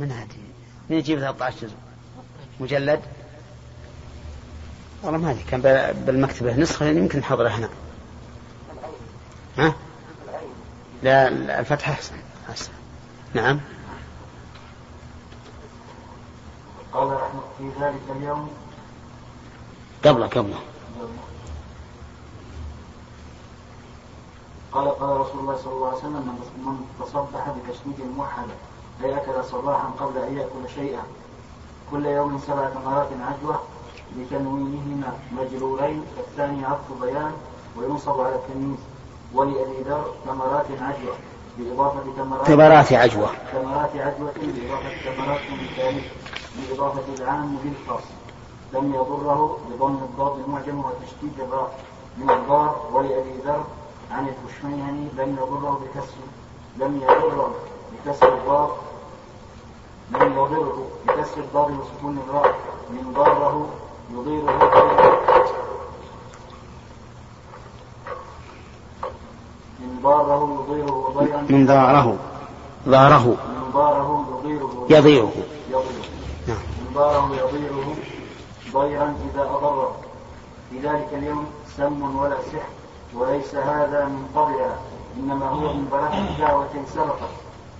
من هذه من يجيب 13 جزء مجلد؟ والله ما أدري كان بالمكتبة. نسخة يعني يمكن نحضرها هنا. ها؟ لا الفتح أحسن. أحسن. نعم. قال في ذلك اليوم؟ قبله قبله قال قال رسول الله صلى الله عليه وسلم من تصبح بتشديد موحدة أي أكل صباحا قبل أن يأكل شيئا. كل يوم سبع ثمرات عجوة بتنوينهما مجرورين. الثاني عطف بيان وينصب على التمييز. ولأبي ذر ثمرات عجوة بإضافة ثمرات ثمرات عجوة. ثمرات عجوة بإضافة ثمرات الثالث بإضافة العام بالخاص. لم يضره بضم الضاد المعجم وتشديد الراء من الضار ولأبي ذر عن الكشميهني لم يضره بكسر لم يضره بكسر الضاد لم يضره بكسر الضاد وسكون الراء من ضاره يضيره من ضاره يضيره ضيرا من ضاره ضاره. من ضاره يضيره يضيره. نعم. من ضاره يضيره ضيرا إذا أضره. في ذلك اليوم سم ولا سحر وليس هذا من قبلها إنما هو من بركة دعوة سبقت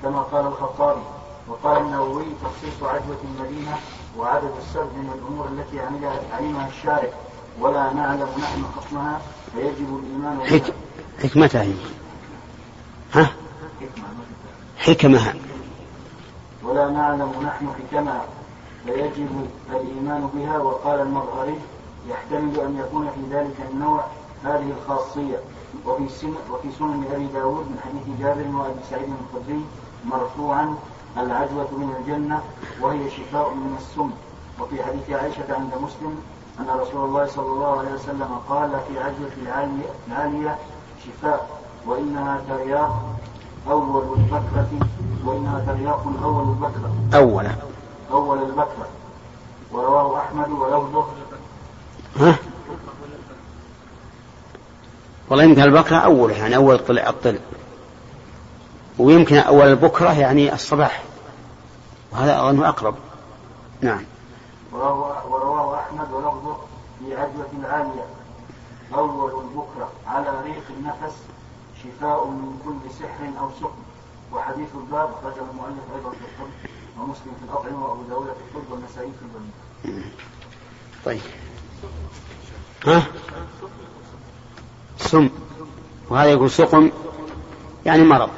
كما قال الخطابي. وقال النووي تخصيص عدوة المدينة وعدد السرد من الأمور التي عملها علمها الشارع. ولا نعلم نحن حكمها فيجب الإيمان بها. حك... حكمتها هي. ها؟ حكمها. ولا نعلم نحن حكمها فيجب الإيمان بها. وقال المظهري يحتمل أن يكون في ذلك النوع هذه الخاصية. وفي وفي سنن أبي داود من حديث جابر وأبي سعيد الخدري مرفوعا العجوة من الجنة وهي شفاء من السم. وفي حديث عائشة عند مسلم أن رسول الله صلى الله عليه وسلم قال في عجوة العالية, شفاء وإنها ترياق أول البكرة وإنها ترياق أول البكرة. أول. أول البكرة. ورواه أحمد ولفظه. ها؟ والله يمكن البكرة أول يعني أول طلع الطل ويمكن أول البكرة يعني الصباح. وهذا أظن أقرب. نعم. ورواه, أحمد ولفظه في عجوة العالية أول البكرة على ريق النفس شفاء من كل سحر أو سقم. وحديث الباب أخرجه المؤلف أيضا في الطب ومسلم في الأطعمة وأبو داود في الطب والنسائي في البنية طيب. ها؟ سم. وهذا يقول سقم يعني مرض.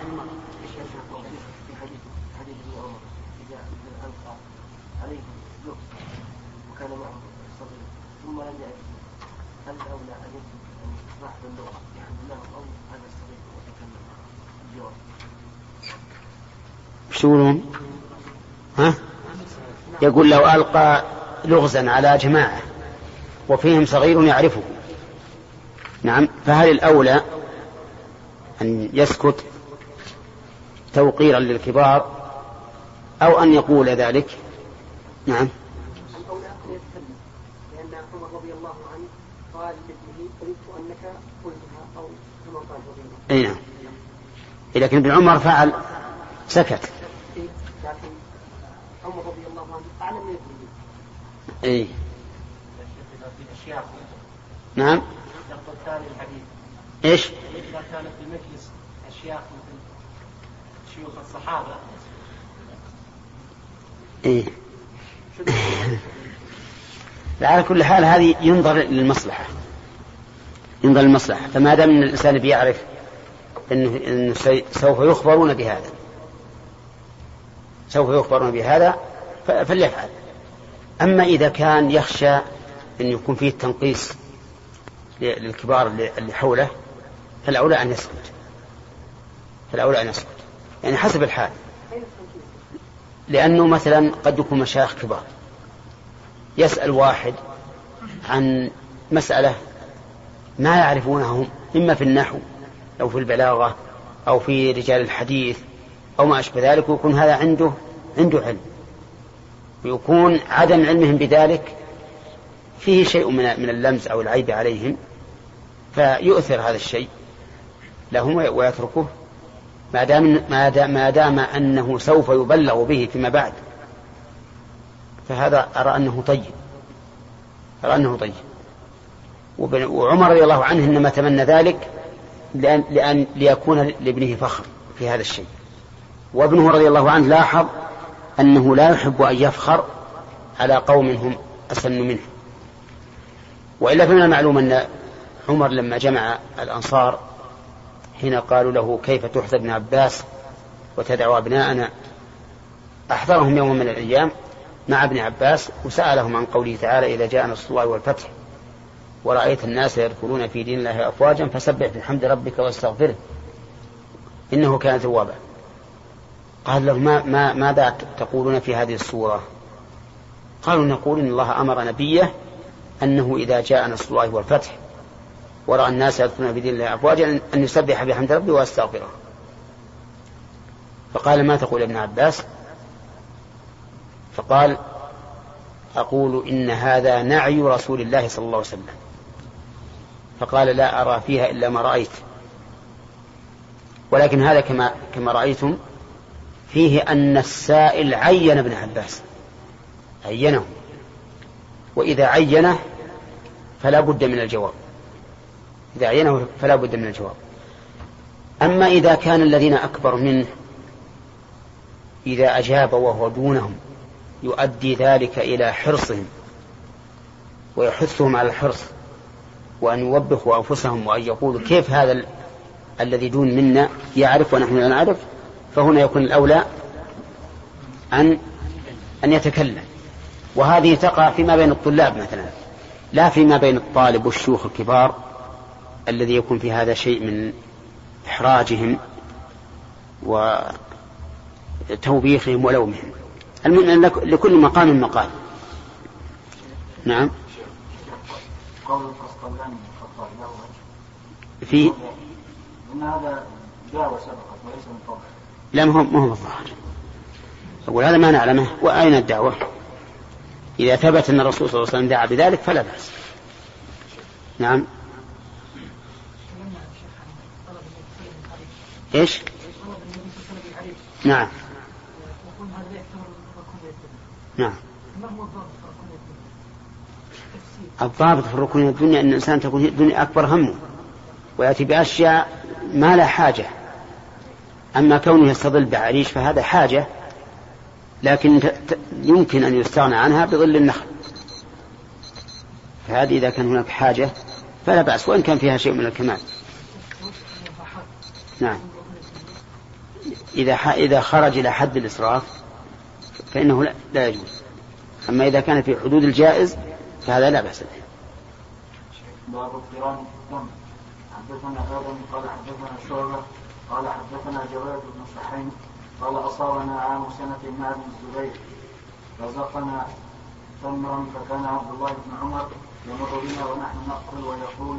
يقولون؟ ها؟ يقول لو ألقى لغزا على جماعة وفيهم صغير يعرفه نعم فهل الأولى أن يسكت توقيرا للكبار أو أن يقول ذلك نعم أي نعم لكن ابن عمر فعل سكت إيه، لكن عمر رضي الله عنه أعلم من ابنه اي نعم. إيش؟ إذا كان في المجلس أشياخ مثل شيوخ الصحابة إيه. على كل حال هذه ينظر للمصلحة. ينظر للمصلحة. فما دام إن الإنسان بيعرف انه, إنه سوف يخبرون بهذا. سوف يخبرون بهذا فليفعل. أما إذا كان يخشى أن يكون فيه تنقيص للكبار اللي حوله فالأولى أن يسكت. فالأولى أن يسكت. يعني حسب الحال. لأنه مثلا قد يكون مشايخ كبار. يسأل واحد عن مسألة ما يعرفونها هم إما في النحو أو في البلاغة أو في رجال الحديث أو ما أشبه ذلك ويكون هذا عنده عنده علم. ويكون عدم علمهم بذلك فيه شيء من من اللمز أو العيب عليهم فيؤثر هذا الشيء لهم ويتركه ما دام ما دام, ما دام أنه سوف يبلغ به فيما بعد فهذا أرى أنه طيب. أرى أنه طيب. وعمر رضي الله عنه إنما تمنى ذلك لأن, لأن ليكون لابنه فخر في هذا الشيء. وابنه رضي الله عنه لاحظ أنه لا يحب أن يفخر على قوم هم أسن منه. وإلا فمن المعلوم أن عمر لما جمع الأنصار حين قالوا له كيف تحذر ابن عباس وتدعو أبناءنا أحضرهم يوم من الأيام مع ابن عباس وسألهم عن قوله تعالى إذا جاء نصر الله والفتح ورأيت الناس يدخلون في دين الله أفواجا فسبح بحمد ربك واستغفره إنه كان توابا. قال له ما ما ماذا تقولون في هذه السورة؟ قالوا نقول إن الله أمر نبيه أنه إذا جاء نصر الله والفتح ورأى الناس يدخلون في دين الله أفواجا أن يسبح بحمد ربه ويستغفره فقال ما تقول ابن عباس؟ فقال أقول إن هذا نعي رسول الله صلى الله عليه وسلم. فقال لا أرى فيها إلا ما رأيت. ولكن هذا كما كما رأيتم فيه أن السائل عين ابن عباس. عينه. وإذا عينه فلا بد من الجواب. إذا عينه فلا بد من الجواب. أما إذا كان الذين أكبر منه إذا أجاب وهو دونهم يؤدي ذلك إلى حرصهم ويحثهم على الحرص وأن يوبخوا أنفسهم وأن يقولوا كيف هذا ال... الذي دون منا يعرف ونحن لا نعرف؟ فهنا يكون الأولى أن أن يتكلم. وهذه تقع فيما بين الطلاب مثلا لا فيما بين الطالب والشيوخ الكبار الذي يكون في هذا شيء من إحراجهم وتوبيخهم ولومهم. المهم أن لكل مقام مقال. نعم. قول في إن هذا دعوه سبقت وليس من فضل لا ما هو بالظاهر. أقول هذا ما نعلمه وأين الدعوة؟ إذا ثبت أن الرسول صلى الله عليه وسلم دعا بذلك فلا بأس. نعم. إيش؟ نعم. نعم. الضابط في الركون الدنيا أن الإنسان تكون الدنيا أكبر همه ويأتي بأشياء ما لا حاجة. أما كونه يستظل بعريش فهذا حاجة لكن يمكن أن يستغنى عنها بظل النخل. فهذه إذا كان هناك حاجة فلا بأس وإن كان فيها شيء من الكمال. نعم. إذا إذا خرج إلى حد الإسراف فإنه لا, لا يجوز. أما إذا كان في حدود الجائز فهذا لا بأس به. باب اقتران الدم حدثنا آدم قال حدثنا شعبة قال حدثنا جواد بن صحيح قال أصابنا عام سنة مع ابن الزبير رزقنا تمرا فكان عبد الله بن عمر يمر بنا ونحن نأكل ويقول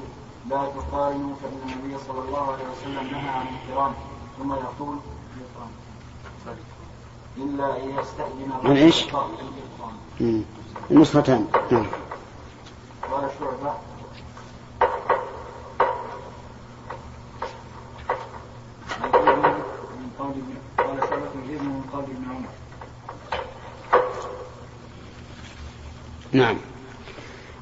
لا تقارنوا فإن النبي صلى الله عليه وسلم نهى عن الاقتران ثم يقول إلا إذا استأذن من إيش؟ النسختان نعم. قال شعبة من قول قال من قول ابن عمر. نعم.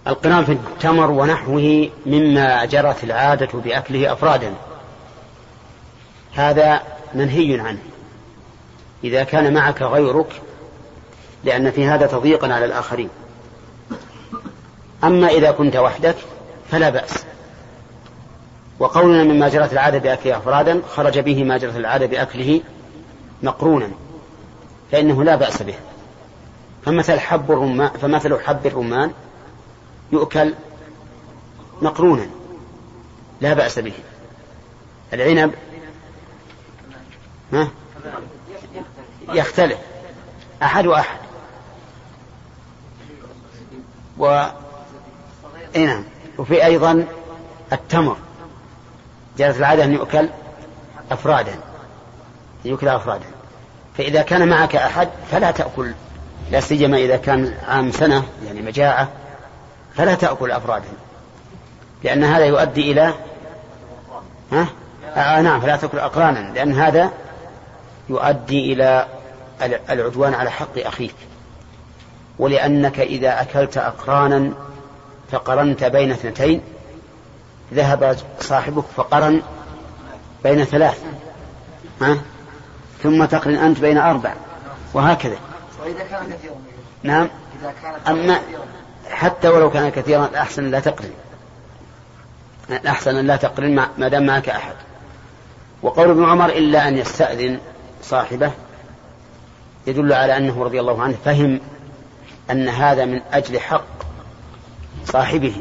القران في التمر ونحوه مما جرت العادة بأكله أفرادا. هذا منهي عنه. إذا كان معك غيرك لأن في هذا تضييقا على الآخرين. أما إذا كنت وحدك فلا بأس. وقولنا مما جرت العادة بأكله أفرادا خرج به ما جرت العادة بأكله مقرونا فإنه لا بأس به. فمثل حب الرمان فمثل حب الرمان يؤكل مقرونا لا بأس به. العنب ها؟ يختلف أحد وأحد. و إيه نعم. وفي أيضا التمر جاءت العادة أن يؤكل أفرادا. يؤكل أفرادا فإذا كان معك أحد فلا تأكل لا سيما إذا كان عام سنة يعني مجاعة فلا تأكل أفرادا لأن هذا يؤدي إلى ها؟ آه نعم فلا تأكل أقرانا. لأن هذا يؤدي إلى العدوان على حق أخيك. ولأنك إذا أكلت أقرانا فقرنت بين اثنتين ذهب صاحبك فقرن بين ثلاث. ها؟ ثم تقرن أنت بين أربع. وهكذا. وإذا كان كثيرا. نعم. إذا كانت أما حتى ولو كان كثيرا الأحسن لا تقرن. الأحسن أن لا تقرن ما دام معك أحد. وقول ابن عمر إلا أن يستأذن صاحبه يدل على أنه رضي الله عنه فهم أن هذا من أجل حق صاحبه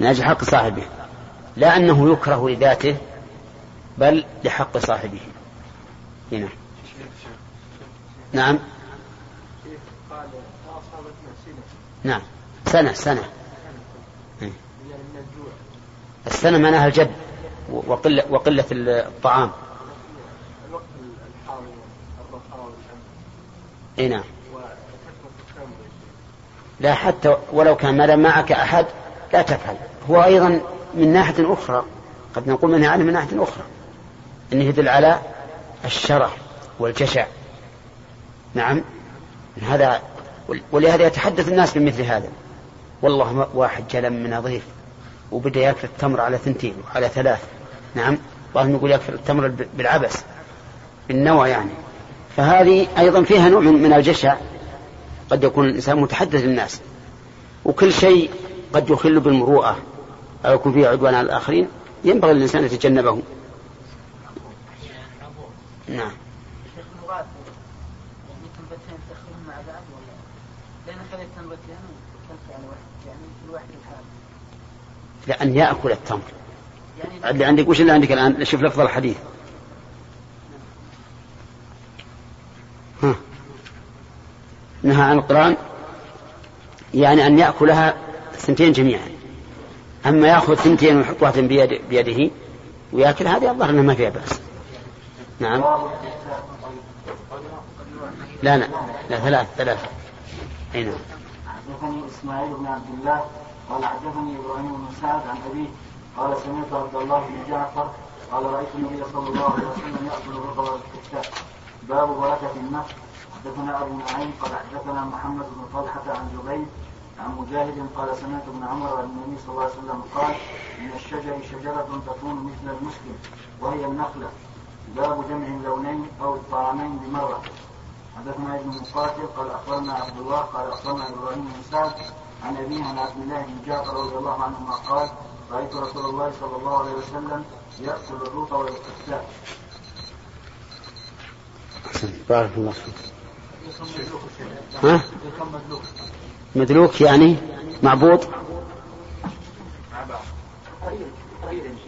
من أجل حق صاحبه. لا أنه يكره لذاته بل لحق صاحبه. هنا نعم. قال فأصابتنا سنة نعم. سنة سنة. إيه. السنة معناها الجد وقلة, وقلة الطعام. اي نعم. لا حتى ولو كان ما معك أحد لا تفعل. هو أيضا من ناحية أخرى قد نقول منها عنه من ناحية أخرى. أنه يدل على الشرف والجشع. نعم. هذا ولهذا يتحدث الناس بمثل هذا. والله واحد جلم من ضيف وبدأ يأكل التمر على ثنتين وعلى ثلاث. نعم. بعضهم يقول يأكل التمر بالعبس. بالنوى يعني. فهذه أيضا فيها نوع من الجشع. قد يكون الإنسان متحدث للناس. وكل شيء قد يخل بالمروءة. أو يكون فيه عدوان على الآخرين. ينبغي للإنسان يتجنبه. نعم. شيخ المراد يعني تنبتين تخلون مع بعض ولا؟ لأن خليت تنبتين وكلت على واحد يعني كل واحد الحال لأن يأكل التمر. يعني اللي عندك وش اللي عندك الآن؟ شوف لفظ الحديث. ها. نهى عن القرآن يعني أن يأكلها ثنتين جميعا. أما يأخذ ثنتين ويحط واحدة بيد بيده ويأكل هذه الظاهر أنها ما فيها بأس. نعم. لا لا لا ثلاث ثلاث. أي نعم. حدثني إسماعيل بن عبد الله قال حدثني إبراهيم بن سعد عن أبيه قال سمعت عبد الله بن جعفر قال رأيت النبي صلى الله عليه وسلم يأكل الرطب والكتاب باب بركة النفس. حدثنا أبو نعيم قال حدثنا محمد بن طلحة عن جبير عن مجاهد قال سمعت ابن عمر عن النبي صلى الله عليه وسلم قال من الشجر شجرة تكون مثل المسلم وهي النخلة. باب جمع اللونين أو الطعامين بمرة حدثنا ابن مقاتل قال أخبرنا عبد الله قال أخبرنا إبراهيم بن سعد عن أبيه عن عبد الله بن جعفر رضي الله عنهما قال رأيت رسول الله صلى الله عليه وسلم يأكل الروط أحسن. بارك الله فيك ها؟ مدلوك يعني معبود إيه.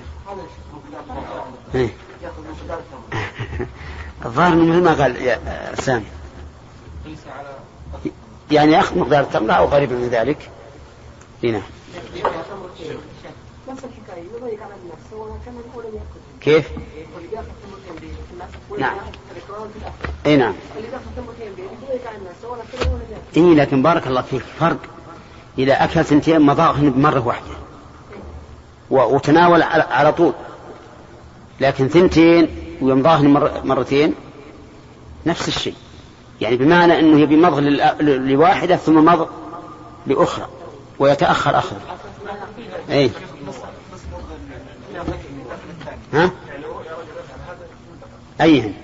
الظاهر انه مثل ما قال يا سامي. يعني ياخذ مقدار التمره أو قريبا من ذلك؟ إيه نعم. كيف؟ نعم. اي نعم. اي لكن بارك الله فيك. فرق. إذا أكل ثنتين مضاغهن بمرة واحدة. وتناول على, طول. لكن ثنتين ويمضاهن مر مرتين نفس الشيء. يعني بمعنى إنه يبي مضغ للأ- ل- لواحدة ثم مضغ لأخرى ويتأخر اخذ اي ها؟ ايهن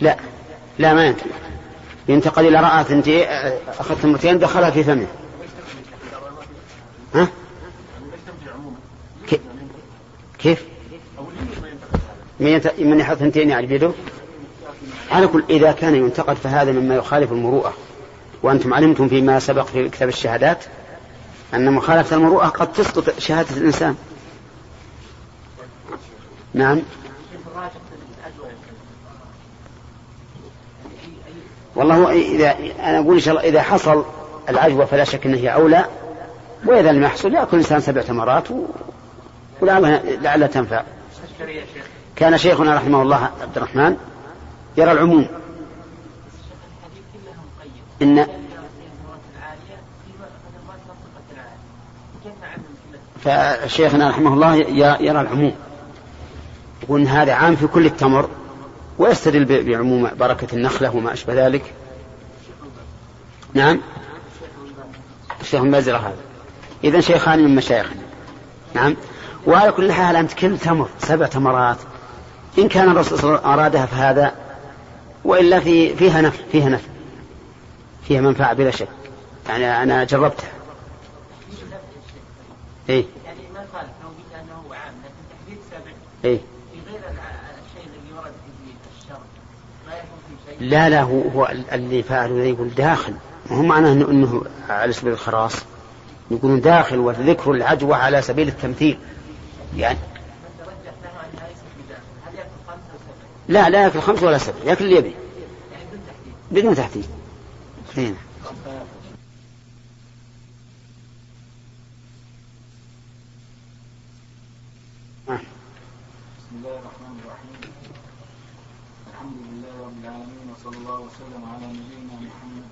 لا. لا ما ينتقل. ينتقل إلى رأى ثنتين أخذ ثمرتين دخلها في فمه. ها؟ كيف؟ من من يحط ثنتين يعني بيده؟ على كل إذا كان ينتقد فهذا مما يخالف المروءة وأنتم علمتم فيما سبق في كتاب الشهادات أن مخالفة المروءة قد تسقط شهادة الإنسان نعم والله إذا أنا أقول إن شاء الله إذا حصل العجوة فلا شك أنه هي أولى وإذا لم يحصل يأكل الإنسان سبع تمرات. ولعلها لعلها تنفع. كان شيخنا رحمه الله عبد الرحمن يرى العموم. إن فشيخنا رحمه الله يرى العموم. يقول إن هذا عام في كل التمر ويستدل بعموم بركة النخلة وما أشبه ذلك. نعم. الشيخ المازرة هذا. إذا شيخان من مشايخنا. نعم. وعلى كل حال أنت كل تمر سبع تمرات؟ إن كان الرسول صلى الله عليه وسلم أرادها فهذا وإلا في فيها نفع فيها نفع فيها منفعة بلا شك. يعني أنا جربتها. إيه. يعني ما قال عام لكن تحديد سبع. إيه. لا لا هو, هو اللي فاعله يقول داخل. ما هو معناه انه, إنه على سبيل الخراص يقولون داخل وذكر العجوة على سبيل التمثيل. يعني؟ لا لا يأكل خمس ولا سبع يأكل اللي يبي بدون تحديد هنا. آه. بسم الله الرحمن الرحيم الحمد لله رب العالمين وصلى الله وسلم على نبينا محمد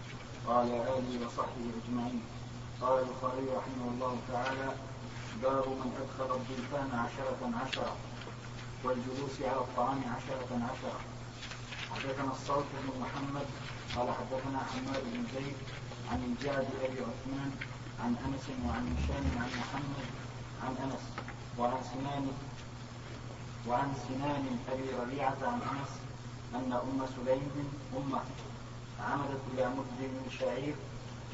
وعلى آله وصحبه أجمعين قال البخاري رحمه الله تعالى باب من أدخل الضيفان عشرة عشرة والجلوس على الطعام عشرة عشرة. حدثنا الصوت بن محمد قال حدثنا حماد بن زيد عن الجعد أبي عثمان عن أنس وعن هشام عن محمد عن أنس وعن سنان وعن سنان أبي ربيعة عن أنس أن أم سليم أمة عمدت إلى مد من شعير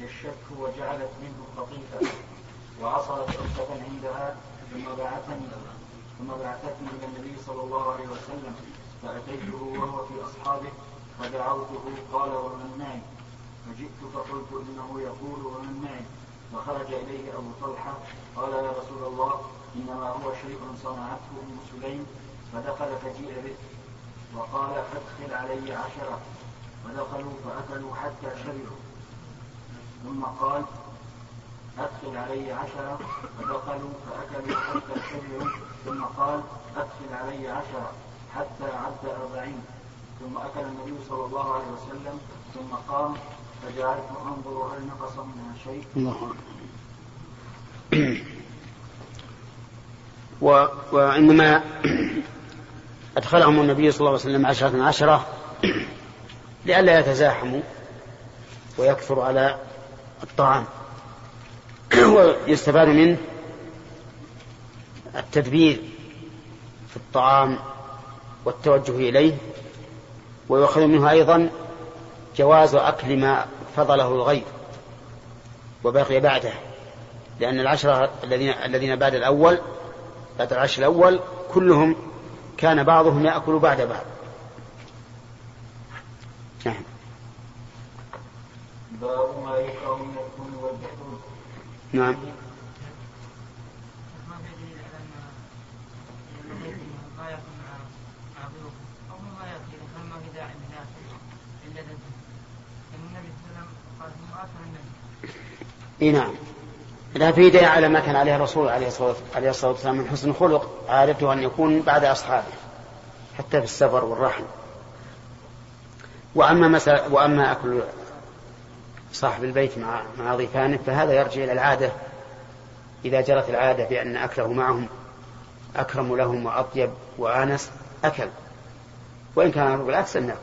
جشته وجعلت منه قطيفه وعصرت عقبه عندها ثم بعثني ثم بعثتني إلى النبي صلى الله عليه وسلم فأتيته وهو في أصحابه فدعوته قال ومن معي؟ فجئت فقلت إنه يقول ومن معي؟ فخرج إليه أبو طلحة قال يا رسول الله إنما هو شيء صنعته أم سليم فدخل فجيء به وقال أدخل علي عشرة فدخلوا فأكلوا حتى شربوا ثم قال أدخل علي عشرة فدخلوا فأكلوا حتى شربوا ثم قال أدخل علي عشرة حتى عد أربعين. ثم أكل النبي صلى الله عليه وسلم. ثم قام فجعلت أنظر هل نقص منها شيء. الله. و... وإنما أدخلهم النبي صلى الله عليه وسلم عشرة عشرة لئلا يتزاحموا ويكثر على الطعام. ويستفاد منه التدبير في الطعام والتوجه إليه ويؤخذ منه أيضا جواز أكل ما فضله الغير وبقي بعده لأن العشرة الذين الذين بعد الأول بعد العشر الأول كلهم كان بعضهم يأكل بعد بعض. نعم. باب ما يكره من الكل والبحور نعم. ان إي نعم. لا في داعي على ما كان عليه الرسول عليه الصلاة والسلام من حسن الخلق عادته أن يكون بعد أصحابه حتى في السفر والرحل وأما مسألة وأما أكل صاحب البيت مع مع ضيفانه فهذا يرجع إلى العادة. إذا جرت العادة بأن أكله معهم أكرم لهم وأطيب وآنس أكل. وإن كان بالعكس أن يأكل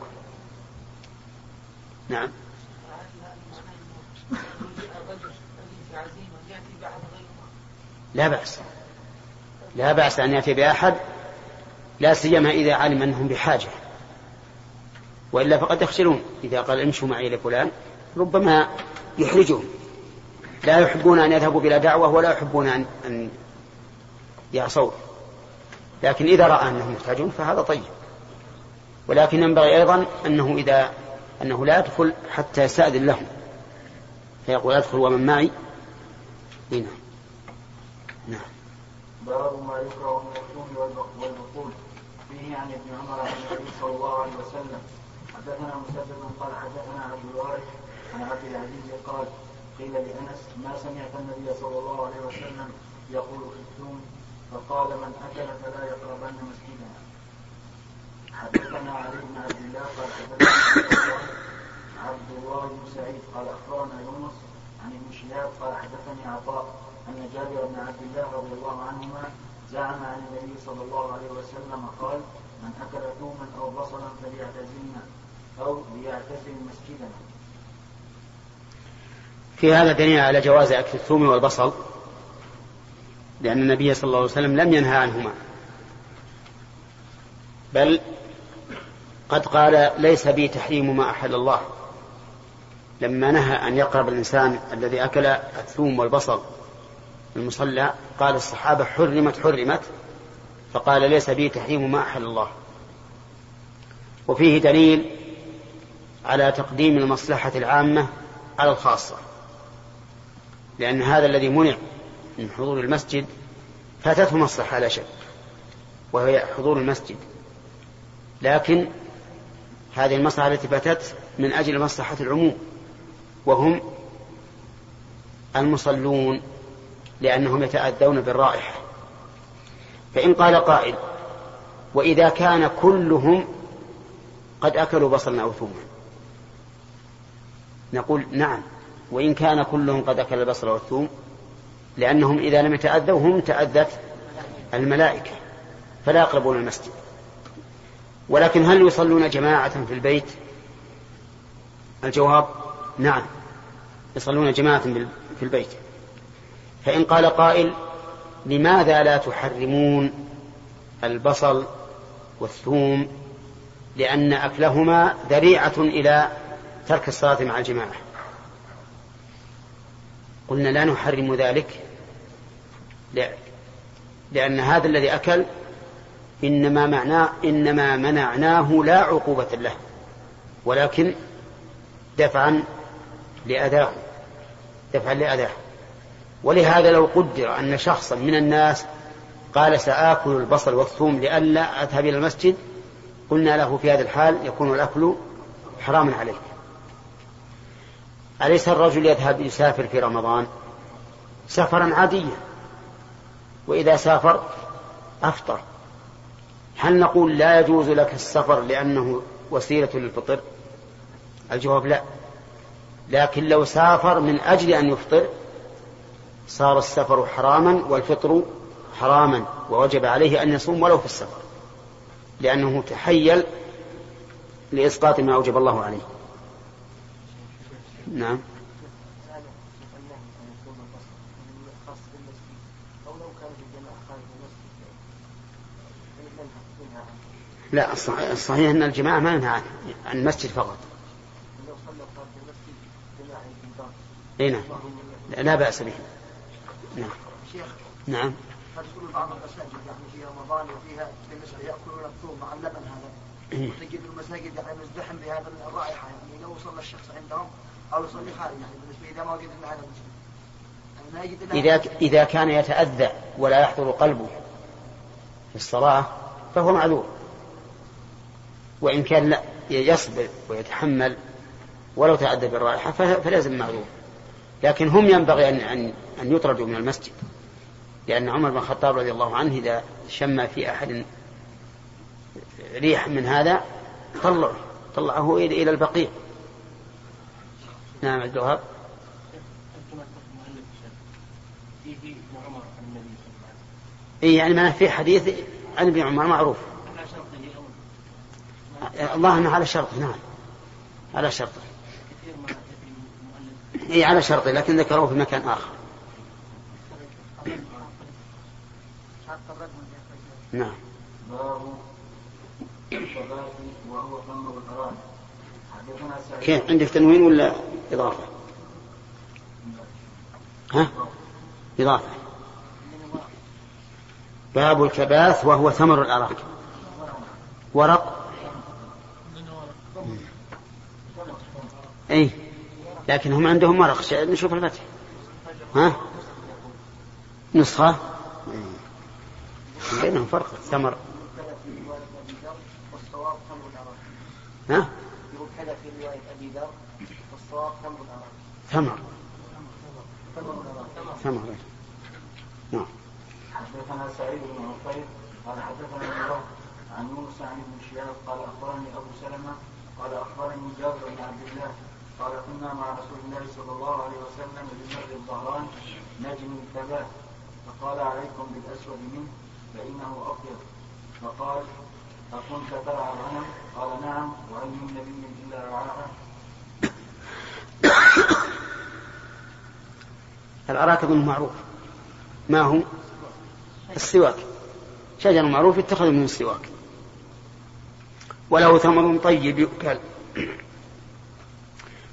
نعم. لا بأس. لا بأس أن يأتي بأحد لا سيما إذا علم أنهم بحاجة. وإلا فقد يخجلون إذا قال امشوا معي لفلان ربما يحرجهم لا يحبون أن يذهبوا بلا دعوة ولا يحبون أن, أن يعصوا. لكن إذا رأى أنهم يحتاجون فهذا طيب. ولكن ينبغي أيضا أنه إذا أنه لا يدخل حتى يستأذن لهم. فيقول أدخل ومن معي. هنا نعم. باب ما يكره من الثوم والبق- والبقول فيه عن ابن عمر عن النبي صلى الله عليه وسلم. حدثنا مسدد قال حدثنا عبد الوارث عن عبد العزيز قال قيل لأنس ما سمعت النبي صلى الله عليه وسلم يقول الثوم فقال من أكل فلا يقربن مسجدنا حدثنا علي بن عبد الله قال حدثنا عبد الله بن سعيد قال أخبرنا يونس عن ابن شهاب قال حدثني عطاء أن جابر بن عبد الله رضي الله عنهما زعم عن النبي صلى الله عليه وسلم قال من أكل ثوما أو بصلا فليعتزلنا أو ليعتزل مسجدنا. في هذا دليل على جواز أكل الثوم والبصل لأن النبي صلى الله عليه وسلم لم ينهى عنهما. بل قد قال ليس بي تحريم ما أحل الله. لما نهى أن يقرب الإنسان الذي أكل الثوم والبصل المصلى قال الصحابة حرمت حرمت فقال ليس بي تحريم ما أحل الله. وفيه دليل على تقديم المصلحة العامة على الخاصة. لأن هذا الذي منع من حضور المسجد فاتته مصلحة لا شك وهي حضور المسجد. لكن هذه المصلحة التي فاتت من أجل مصلحة العموم وهم المصلون لأنهم يتأذون بالرائحة. فإن قال قائل وإذا كان كلهم قد أكلوا بصلا أو ثوما نقول نعم وإن كان كلهم قد أكل البصل والثوم لأنهم إذا لم يتأذوا هم تأذت الملائكة فلا يقربون المسجد. ولكن هل يصلون جماعة في البيت؟ الجواب نعم يصلون جماعة في البيت. فإن قال قائل لماذا لا تحرمون البصل والثوم؟ لأن أكلهما ذريعة إلى ترك الصلاة مع الجماعة. قلنا لا نحرم ذلك. لأن هذا الذي أكل إنما معناه إنما منعناه لا عقوبة له. ولكن دفعا لأذاه. دفعا لأذاه. ولهذا لو قدر أن شخصا من الناس قال سآكل البصل والثوم لئلا أذهب إلى المسجد قلنا له في هذا الحال يكون الأكل حراما عليك. أليس الرجل يذهب يسافر في رمضان؟ سفرا عاديا. وإذا سافر أفطر. هل نقول لا يجوز لك السفر لأنه وسيلة للفطر؟ الجواب لا. لكن لو سافر من أجل أن يفطر صار السفر حراما والفطر حراما ووجب عليه أن يصوم ولو في السفر لأنه تحيل لإسقاط ما أوجب الله عليه. نعم. لا الصحيح أن الجماعة ما ينهى عن المسجد فقط. إي نعم. لا بأس به. نعم. نعم. قد يكون بعض المساجد يعني في رمضان وفيها بالنسبة ياكلون الثوم مع اللبن هذا. وتجد المساجد يعني مزدحم بهذا الرائحة يعني لو صلى الشخص عندهم أو يصلي خارج يعني بالنسبة إذا ما وجد الا هذا يعني إذا إذا كان يتأذى ولا يحضر قلبه في الصلاة فهو معذور. وإن كان لا يصبر ويتحمل ولو تعدى بالرائحة فلازم معذور. لكن هم ينبغي أن أن أن يطردوا من المسجد. لأن عمر بن الخطاب رضي الله عنه إذا شم في أحد ريح من هذا طلعه طلعه إلى البقيع. نعم عبد الوهاب. إيه يعني ما في حديث عن ابن عمر معروف. الله إنه على شرط نعم. على شرط اي على شرط لكن ذكروه في مكان آخر. نعم. كيف؟ عندك تنوين ولا؟ إضافة؟ ها؟ إضافة. باب الكباث وهو ثمر الأراك ورق؟ اي لكن هم عندهم ورق. نشوف الفتح. ها؟ نسخة؟ بينهم فرق. الثمر ها؟ يقول كذا في رواية أبي ذر والصواب ثمر ثمر ثمر نعم حدثنا سعيد بن عفير قال حدثنا ابن عن يونس عن ابن شهاب قال أخبرني أبو سلمة قال أخبرني جابر بن عبد الله قال كنا مع رسول الله صلى الله عليه وسلم بمر الظهران نجم الثبات فقال عليكم بالأسود منه فإنه أبيض فقال أكنت ترعى الغنم؟ قال نعم وهل من نبي إلا رعاها؟ الأراك معروف؟ ما هو؟ السواك. شجر معروف يتخذ من السواك. وله ثمر طيب يؤكل.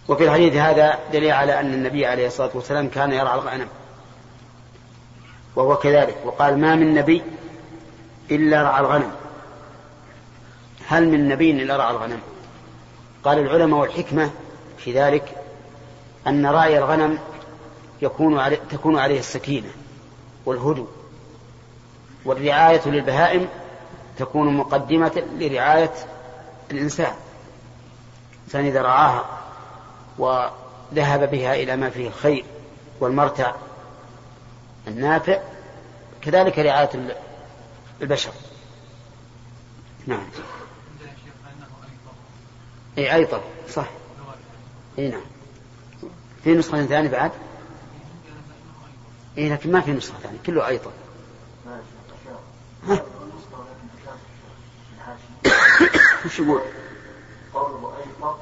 وفي الحديث هذا دليل على أن النبي عليه الصلاة والسلام كان يرعى الغنم. وهو كذلك. وقال ما من نبي إلا رعى الغنم. هل من نبي إلا رعى الغنم؟ قال العلماء والحكمة في ذلك أن رعي الغنم يكون علي تكون عليه السكينة والهدوء والرعاية للبهائم تكون مقدمة لرعاية الإنسان. الإنسان إذا رعاها وذهب بها إلى ما فيه الخير والمرتع النافع كذلك رعاية البشر. نعم. اي ايطر صح. اي نعم. في نسخة ثانية بعد؟ اي لكن ما في نسخة ثانية كله ايطر ها؟ وش يقول؟ قوله ايطر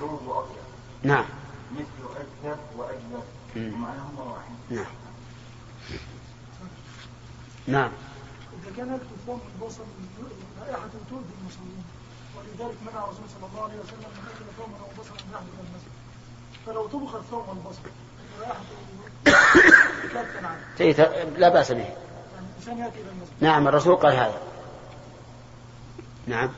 مغلوب واطيب نعم. مثل أكثر واجلب ومعناهما واحد نعم. نعم. إذا كان الكفار البصر رائحة تؤذي المصلين ولذلك منع الرسول صلى الله عليه وسلم من أكل ثوما أو بصرا من يحدث المسجد فلو طبخ الثوم والبصر لا بأس به. نعم الرسول قال هذا. نعم.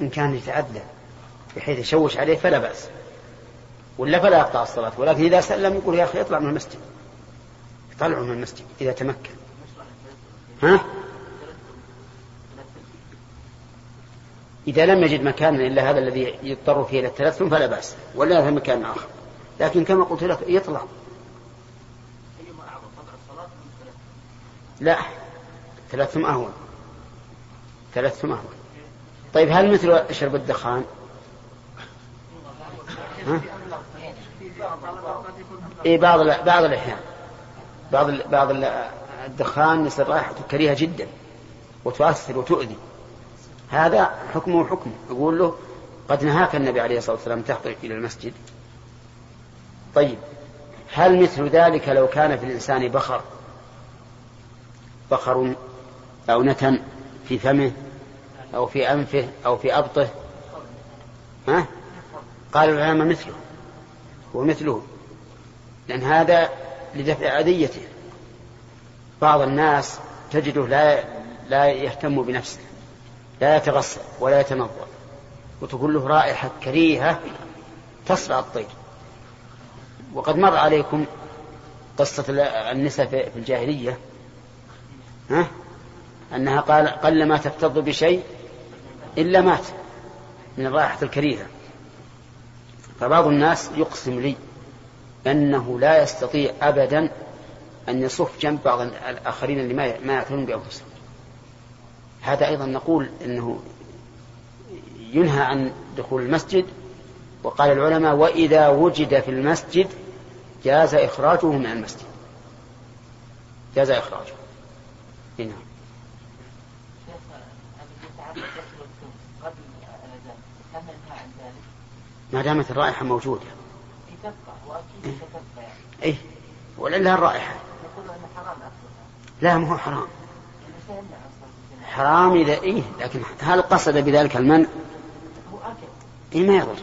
إن كان يتعدى بحيث يشوش عليه فلا بأس. ولا فلا يقطع الصلاة. ولكن إذا سلم يقول يا أخي اطلع من المسجد. يطلعه من المسجد إذا تمكن. ها؟ إذا لم يجد مكانا إلا هذا الذي يضطر فيه إلى التلثم فلا بأس ولا في مكان آخر. لكن كما قلت لك يطلع. لا تلثم أهون. تلثم أهون. طيب هل مثل شرب الدخان؟ ها؟ إيه بعض ال- بعض الأحيان. بعض ال- بعض ال- الدخان يصير رائحته كريهة جدا وتؤثر وتؤذي. هذا حكمه حكم. يقول له قد نهاك النبي عليه الصلاة والسلام تحضر إلى المسجد. طيب هل مثل ذلك لو كان في الإنسان بخر؟ بخر أو نتن في فمه أو في أنفه أو في أبطه؟ ها؟ قال العلماء مثله. هو مثله. لأن هذا لدفع أذيته. بعض الناس تجده لا لا يهتم بنفسه. لا يتغسل ولا يتنظف. وتقول له رائحة كريهة تصرع الطير وقد مر عليكم قصة النساء في الجاهلية. ها؟ أنها قال قل ما تفتض بشيء إلا مات من الرائحة الكريهة. فبعض الناس يقسم لي أنه لا يستطيع أبدا أن يصف جنب بعض الآخرين اللي ما يعتنون بأنفسهم. هذا أيضا نقول أنه ينهى عن دخول المسجد وقال العلماء وإذا وجد في المسجد جاز إخراجه من المسجد. جاز إخراجه. هنا ما دامت الرائحة موجودة. إيه ولله الرائحة. لا ما هو حرام. حرام إذا إيه لكن هل قصد بذلك المنع؟ إيه ما يضر.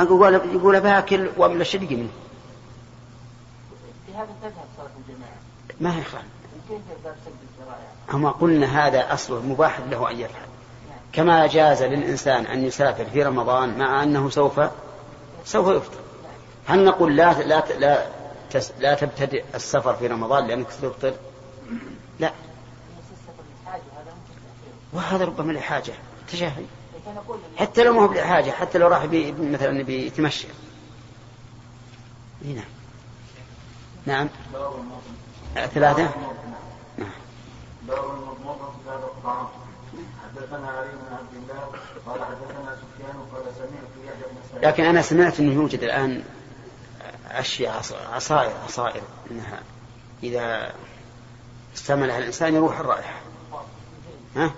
يقول يقول باكل واملا شدقي منه. بهذا تذهب صلاة الجماعة ما يخالف؟ أما قلنا هذا أصله مباح له أن يفعل. كما جاز للإنسان أن يسافر في رمضان مع أنه سوف سوف يفطر. هل نقول لا لا لا لا تبتدئ السفر في رمضان لأنك ستفطر؟ لا. وهذا ربما لحاجة. تشهي حتى لو ما هو بحاجة حتى لو راح بي مثلا بيتمشى هنا نعم. ثلاثة؟ نعم. باب المضمضة في هذا الطعام حدثنا علي بن عبد الله قال حدثنا سفيان قال سمعت يحيى بن سعيد لكن أنا سمعت أنه يوجد الآن أشياء عص- عصائر عصائر أنها إذا استعملها الإنسان يروح الرائحة. ها؟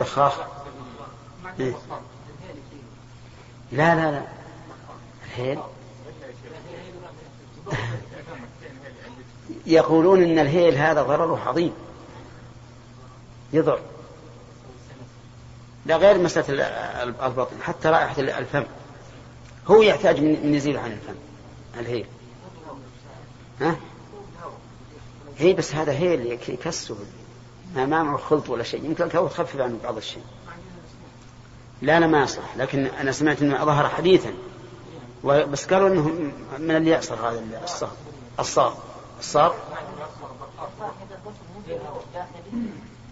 بخاخ إيه. لا لا لا. الهيل. يقولون إن الهيل هذا ضرره عظيم. يضر. لا غير مسألة البطن حتى رائحة الفم. هو يحتاج من يزيل عن الفم الهيل. ها؟ هي بس هذا هيل يكسر ما معه خلط ولا شيء. يمكن لو تخفف عنه بعض الشيء. لا لا ما يصلح لكن أنا سمعت أنه ظهر حديثا. بس قالوا أنه من اللي يعصر هذا الصار الصار الصار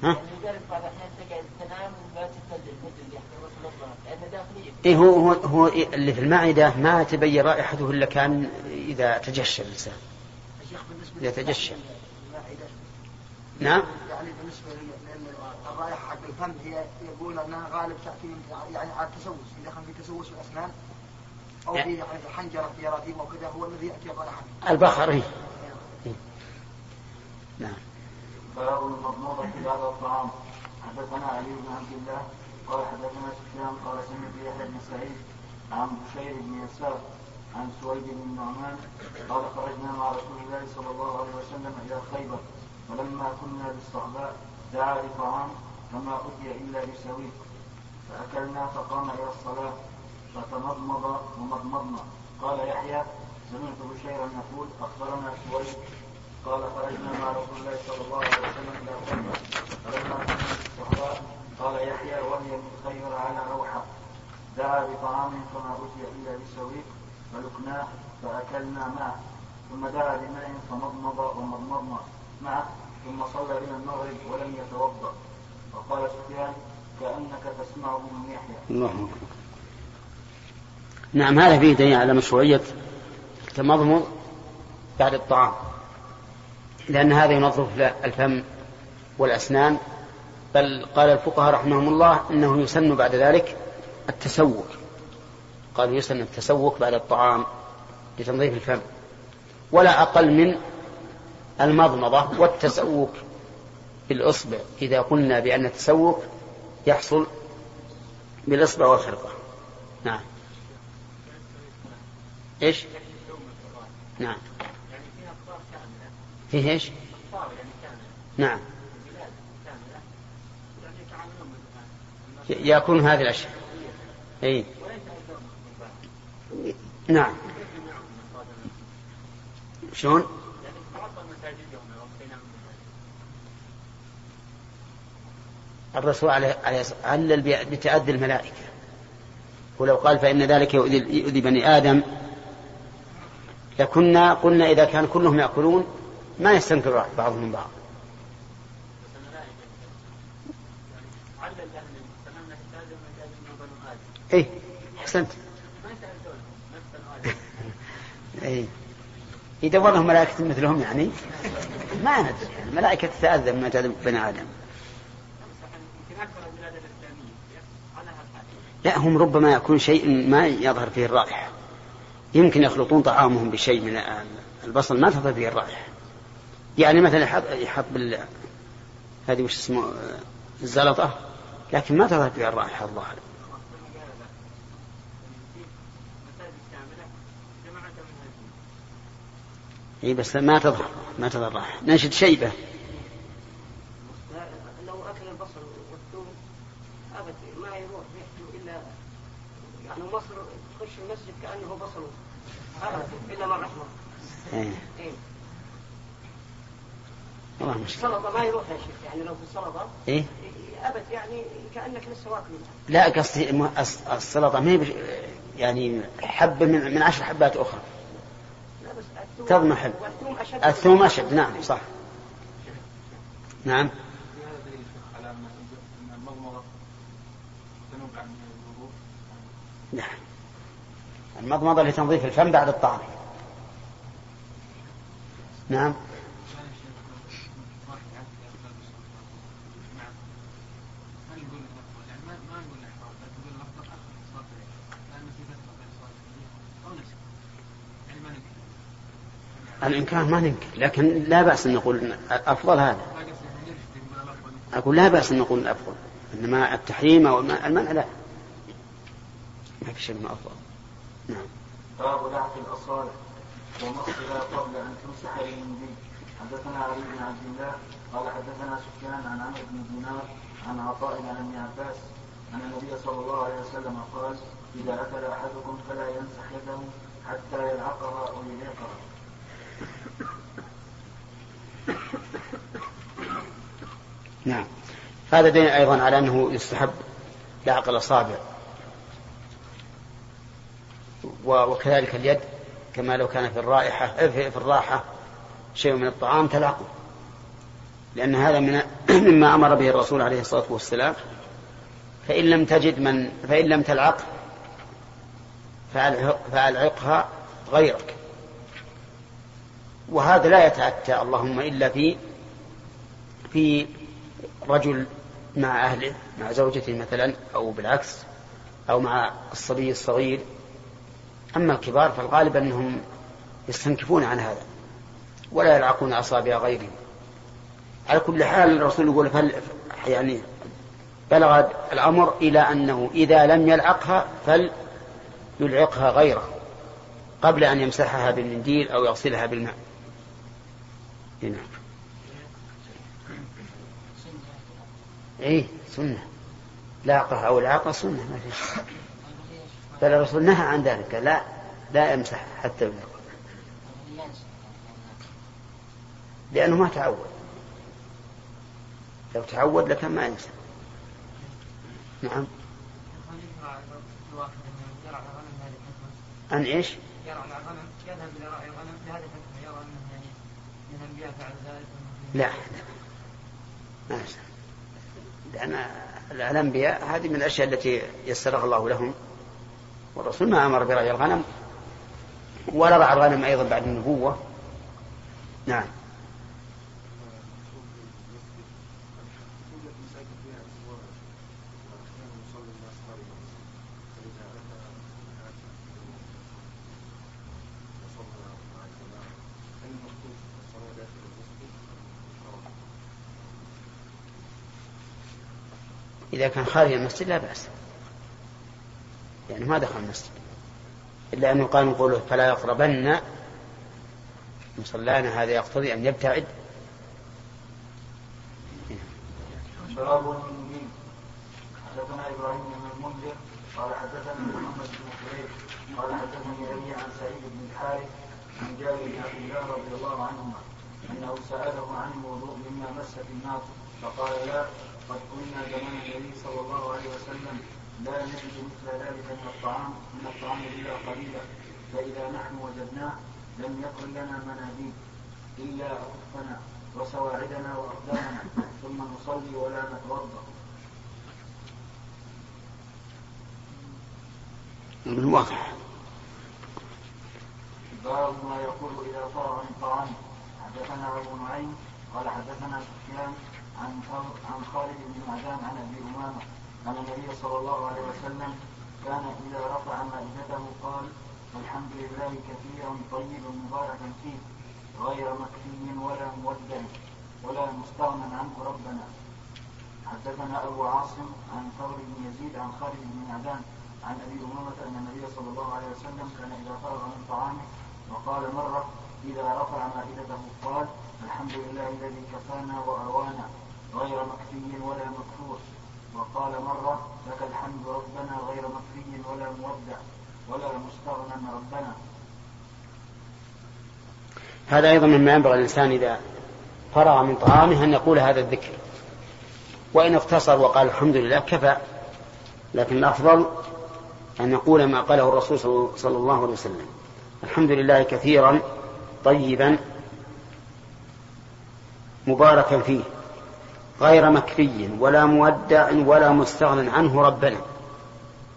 ها؟ إيه هو هو هو اللي في المعدة ما تبين رائحته إلا كان إذا تجشى الإنسان. إذا تجشى. نعم. يعني بالنسبة الرائحة حق الفم هي يقول أنها غالب تأتي من يعني على التسوس إذا كان في تسوس في الأسنان أو في يعني حنجرة في جراثيم أو كذا هو الذي يأتي الرائحة. البخر إيه. نعم. باب المضموضة بعد الطعام. حدثنا علي بن عبد الله قال حدثنا سفيان قال سمعت يحيى بن سعيد عن بشير بن يسار عن سويد بن النعمان قال خرجنا مع رسول الله صلى الله عليه وسلم إلى خيبر. فلما كنا بالصعباء دعا لطعام فما أتي إلا بسويق فأكلنا فقام إلى الصلاة فتمضمض ومضمضنا. قال يحيى سمعت بشيرا يقول أخبرنا سويد قال خرجنا مع رسول الله صلى الله عليه وسلم إلى خيبر فلما كنا بالصحراء قال يحيى وهي من خيبر على روحة دعا بطعام فما أتي إلا بسويق فلقناه فأكلنا معه ثم دعا بماء فمضمض ومضمضنا. معه ثم صلى بنا المغرب ولم يتوضأ. فقال سفيان كأنك تسمعه من يحيى. الله أكبر. نعم هذا فيه دليل على مشروعية التمضمض بعد الطعام. لأن هذا ينظف الفم والأسنان بل قال الفقهاء رحمهم الله إنه يسن بعد ذلك التسوق. قال يسن التسوق بعد الطعام لتنظيف الفم. ولا أقل من المضمضة والتسوق بالإصبع. إذا قلنا بأن التسوق يحصل بالإصبع والخرقة. نعم. إيش؟ نعم. فيه إيش؟ نعم. يكون هذه الأشياء. أي. نعم. شلون؟ الرسول عليه علل بتأدي الملائكة. ولو قال فإن ذلك يؤذي, بني آدم. لكنا قلنا إذا كان كلهم يأكلون ما يستنكر بعضهم من بعض. إيه أحسنت. إيه. يدور لهم ملائكة مثلهم يعني ما ندري. الملائكة تتأذى مما تأذى بني آدم. لا هم ربما يكون شيء ما يظهر فيه الرائحة. يمكن يخلطون طعامهم بشيء من البصل ما تظهر فيه الرائحة. يعني مثلا يحط يحط بال هذه وش اسمه؟ الزلطة لكن ما تظهر فيها الرائحة الظاهر إي بس ما تظهر ما تظهر الرائحة. ننشد شيبة لو اكل البصل والثوم ابد ما يروح ريحته الا يعني مصر تخش المسجد كأنه بصل ابد إلا من رحمة. إيه. إيه. والله مشكلة. السلطة ما يروح يا شيخ يعني لو في السلطة. إيه. أبد يعني كأنك لسه واكل لا قصدي السلطة ما هي بش- يعني حبة من من عشر حبات أخرى. لا بس الثوم تضمحل والثوم أشد الثوم أشد. نعم صح. نعم على ان المضمضه تنوب عن الوضوء نعم. المضمضة لتنظيف الفم بعد الطعام. نعم. الإنكار ما ننكر لكن لا بأس أن نقول الأفضل هذا. أقول لا بأس أن نقول الأفضل إنما التحريم أو المنع لا. ما في شيء من أفضل. نعم. باب لعق الأصابع ومصها قبل أن تمسح بالمنديل حدثنا علي بن عبد الله قال حدثنا سفيان عن عمرو بن دينار عن عطاء عن ابن عباس أن النبي صلى الله عليه وسلم قال إذا أكل أحدكم فلا يمسح يده حتى يلعقها أو يليقها نعم. هذا دليل أيضا على أنه يستحب لعق الأصابع وكذلك اليد كما لو كان في الرائحة في في الراحة شيء من الطعام تلعقه لأن هذا من مما أمر به الرسول عليه الصلاة والسلام. فإن لم تجد من فإن لم تلعق فألعق فألعقها غيرك. وهذا لا يتأتى اللهم إلا في في رجل مع أهله مع زوجته مثلا أو بالعكس أو مع الصبي الصغير. أما الكبار فالغالب أنهم يستنكفون عن هذا ولا يلعقون أصابع غيرهم. على كل حال الرسول يقول فل يعني بلغ الأمر إلى أنه إذا لم يلعقها فليلعقها غيره قبل أن يمسحها بالمنديل أو يغسلها بالماء. نعم إيه سنة. لاقة أو العاقة سنة ما في. بل الرسول نهى عن ذلك لا لا يمسح حتى يلعق لأنه ما تعود. لو تعود لكان ما يمسح. نعم. إيش؟ يرعى الغنم يذهب إلى رعي الغنم يرى أنه يعني من فعل ذلك لا ما يمسح. لأن الأنبياء هذه من الأشياء التي يسرها الله لهم. والرسول ما أمر برعي الغنم ولا رعى الغنم أيضا بعد النبوة. نعم. إذا كان خارج المسجد لا بأس. يعني ما دخل المسجد. إلا أنه قال من قوله فلا يقربن مصلانا هذا يقتضي أن يبتعد. باب المنديل حدثنا إبراهيم بن المنذر قال حدثنا محمد بن حرير قال حدثني أبي عن سعيد بن الحارث عن جابر بن عبد الله رضي الله عنهما أنه سأله عن الوضوء مما مس في النار فقال لا قد كنا زمان النبي صلى الله عليه وسلم لا نجد مثل ذلك من الطعام من الطعام إلا قليلا. فاذا نحن وجدناه لم يكن لنا مناديل إلا اكفنا وسواعدنا وأقدامنا ثم نصلي ولا نتوضأ. من واضح. باب ما يقول إذا فرغ من طعامه حدثنا أبو نعيم قال حدثنا سفيان عن عن خالد بن معدان عن أبي أمامة أن النبي صلى الله عليه وسلم كان إذا رفع مائدته قال الحمد لله كثيرا طيبا مباركا فيه غير مكفي ولا مودع ولا مستغنى عنه ربنا. حدثنا أبو عاصم عن ثور بن يزيد عن خالد بن معدان عن أبي أمامة أن النبي صلى الله عليه وسلم كان إذا فرغ من طعامه وقال مرة إذا رفع مائدته قال الحمد لله الذي كفانا وأروانا غير مكفي ولا مكفور وقال مرة لك الحمد ربنا غير مكفي ولا مودع ولا مستغنى ربنا. هذا أيضا مما ينبغي الإنسان إذا فرغ من طعامه أن يقول هذا الذكر. وإن اقتصر وقال الحمد لله كفى. لكن الأفضل أن يقول ما قاله الرسول صلى الله عليه وسلم. الحمد لله كثيرا طيبا مباركا فيه. غير مكفي ولا مودع ولا مستغن عنه ربنا.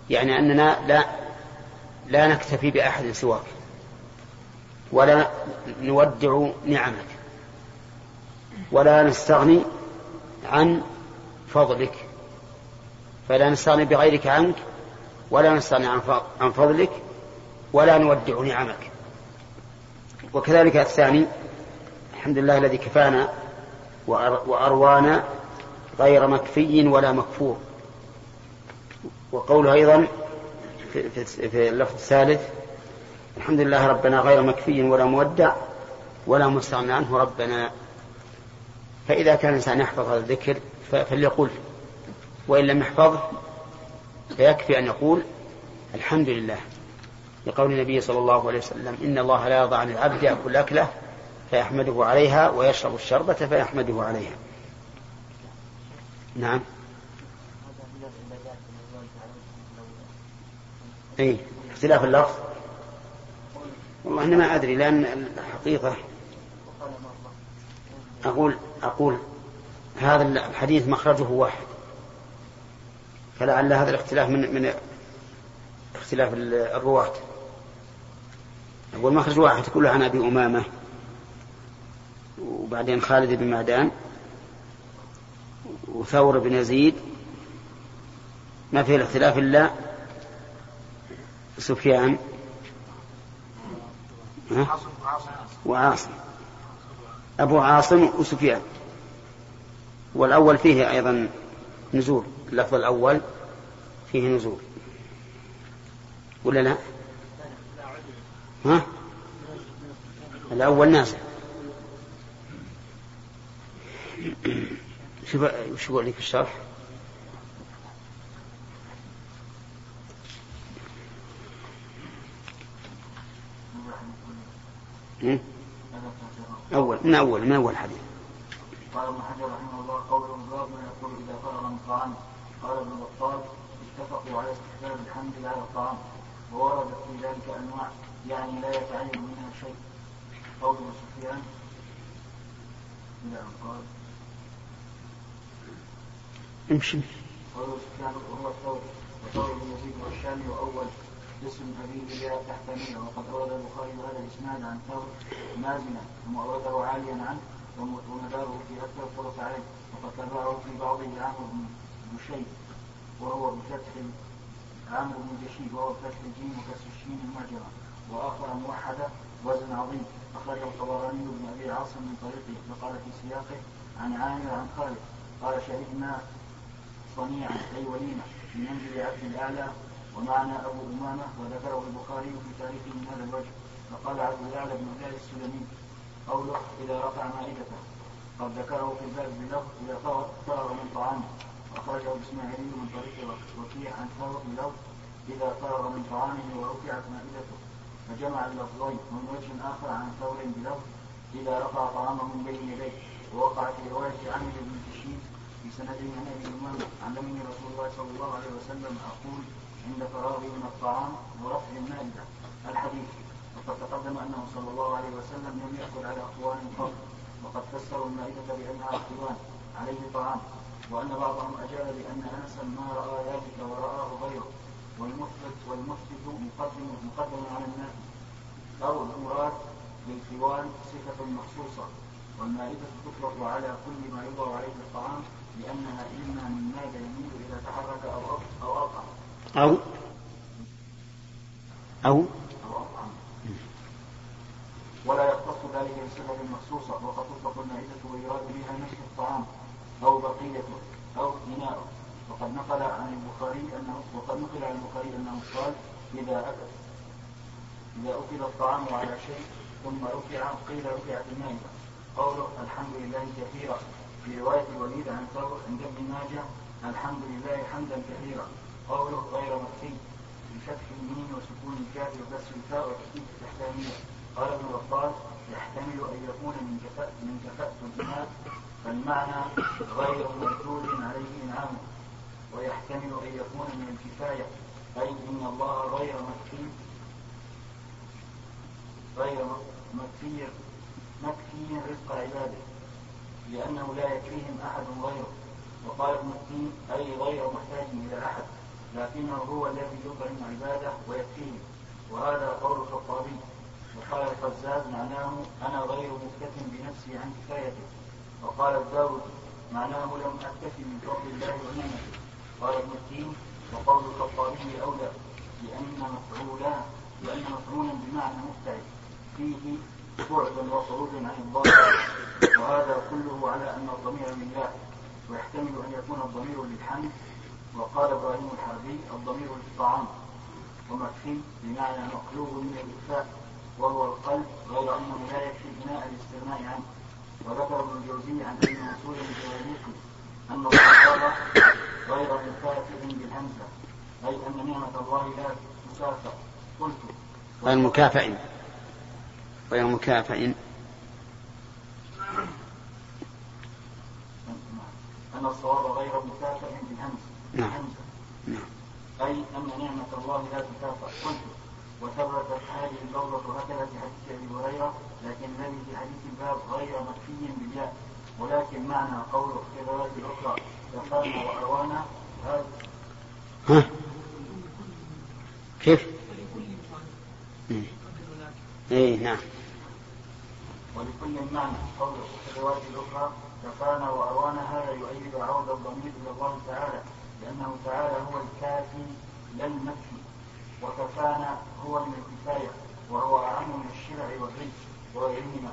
يعني أننا لا لا نكتفي بأحد سواك. ولا نودع نعمك. ولا نستغني عن فضلك. فلا نستغني بغيرك عنك ولا نستغني عن فضلك ولا نودع نعمك. وكذلك الثاني الحمد لله الذي كفانا وأروانا غير مكفي ولا مكفور. وقوله أيضا في, اللفظ الثالث الحمد لله ربنا غير مكفي ولا مودع ولا مستغنى عنه ربنا. فإذا كان الإنسان يحفظ هذا الذكر فليقول وإن لم يحفظه فيكفي أن يقول الحمد لله. لقول النبي صلى الله عليه وسلم إن الله لا يضع عن العبد يأكل أكله فيحمده عليها ويشرب الشربة فيحمده عليها. نعم. اي اختلاف اللفظ؟ والله أنا ما أدري لأن الحقيقة أقول أقول هذا الحديث مخرجه واحد. فلعل هذا الاختلاف من من اختلاف الرواة. أقول مخرج واحد كله عن أبي أمامة وبعدين خالد بن معدان وثور بن يزيد. ما فيه الاختلاف إلا سفيان. وعاصم. أبو عاصم وسفيان. والأول فيه أيضا نزول. اللفظ الأول فيه نزول. ولا لا؟ ها؟ الأول نازل. شوف شو يقول لك الشرح؟ أول من أول من أول حديث. قال ابن حجر رحمه الله قول باب ما يقول إذا فرغ من طعامه قال ابن بطال اتفقوا على استحباب الحمد على الطعام وورد في ذلك أنواع يعني لا يتعين منها شيء. قول سفيان. أن قال امشي. يزيد وأول. ابي وقد البخاري هذا الإسناد عن ثم عاليا عنه في الطرق عليه وقد تبعه في بعضه بن وهو بفتح بن وهو بفتح الجيم وآخر موحدة وزن عظيم. أخرجه الطبراني بن أبي عاصم من طريقه فقال في سياقه عن عامر عن خالد قال شهدنا صنيعا أي وليمة في منزل عبد الأعلى ومعنا أبو أمامة وذكره البخاري في تاريخه من هذا الوجه. فقال عبد الأعلى بن الله السلمي قوله إذا رفع مائدته. قد ذكره في الباب بلفظ إذا فرغ من طعامه. أخرجه الإسماعيلي من طريق وكيع عن ثور بلفظ إذا فرغ من طعامه ورفعت مائدته. فجمع اللفظين ومن وجه آخر عن ثور بلفظ إذا رفع طعامه من بين يديه. ووقع في رواية عمرو بن تشيد في سند من أبي الإمام علمني رسول الله صلى الله عليه وسلم أقول عند فراغي من الطعام ورفع المائدة الحديث. وقد تقدم أنه صلى الله عليه وسلم لم يأكل على اقوال قبل وقد فسروا المائده بأنها اقوال عليه طعام وأن بعضهم أجاب بأن انسا ما رأى ذلك ورآه غيره. والمثبت والمثبت مقدم مقدم على الناس أو المراد للخوان صفة مخصوصة والمائده تطلق على كل ما يوضع عليه الطعام لأنها إما من يميل إذا تحرك أو أو اقع أو أو ولا يختص ذلك بصفة مخصوصة وقد تطلق المائدة ويراد بها نصف الطعام أو بقيته أو إناءه وقد نقل عن البخاري أنه وقد نقل عن البخاري أنه قال إذا أكل إذا أكل الطعام على شيء ثم رفع قيل رفعت المائدة قوله الحمد لله كثيرا. في رواية الوليد عن ثور عند ابن ماجه الحمد لله حمدا كثيرا. قوله غير مكفي بفتح الميم وسكون الكاف وكسر الفاء وتحديد التحتانية قال ابن بطال يحتمل أن يكون من كفاءة من كفاءة الإناث فالمعنى غير مردود عليه إنعامه ويحتمل أن يكون من الكفاية. أي إن الله غير مكفي. غير مكفي. مكفي رزق عباده. لأنه لا يكفيهم أحد غيره. وقال ابن الدين أي غير محتاج إلى أحد لكنه هو الذي يطعم عباده ويكفيهم وهذا قول الخطابي وقال القزاز معناه أنا غير مكتف بنفسي عن كفايته. وقال الداود معناه لم أكتفي من فضل الله ونعمته قال ابن الدين وقول الخطابي أولى لأن مفعولا لأن مفعولا بمعنى مفتعل فيه بعد وخروج عن الظاهر وهذا كله على أن الضمير لله ويحتمل أن يكون الضمير للحمد. وقال إبراهيم الحربي الضمير للطعام. ومكفي بمعنى مقلوب من الإكفاء وهو القلب غير أنه لا يكفي بناء الاستغناء عنه. وذكر ابن الجوزي عن ابن منصور الجواليقي أن الصحابة غير مكافئ بالهمزة. أي أن نعمة الله لا تكافأ قلت. غير مكافئ غير مكافئ. أن الصواب غير مكافئ بالهمز نعم. نعم. أي أن نعمة الله لا تكافأ قلت وثبتت هذه اللفظة هكذا في حديث أبي هريرة لكن الذي في حديث الباب غير مكفي بالياء. ولكن معنى قوله في الرواية الأخرى كفانا وأروانا. هذا. ها؟ كيف؟ اي نعم. ولكل معنى قوله في الرواية الأخرى كفانا وأروانا هذا يؤيد عود الضمير إلى الله تعالى لأنه تعالى هو الكافي لا المكفي وكفانا هو من الكفاية وهو أعم من الشرع والرزق وغيرهما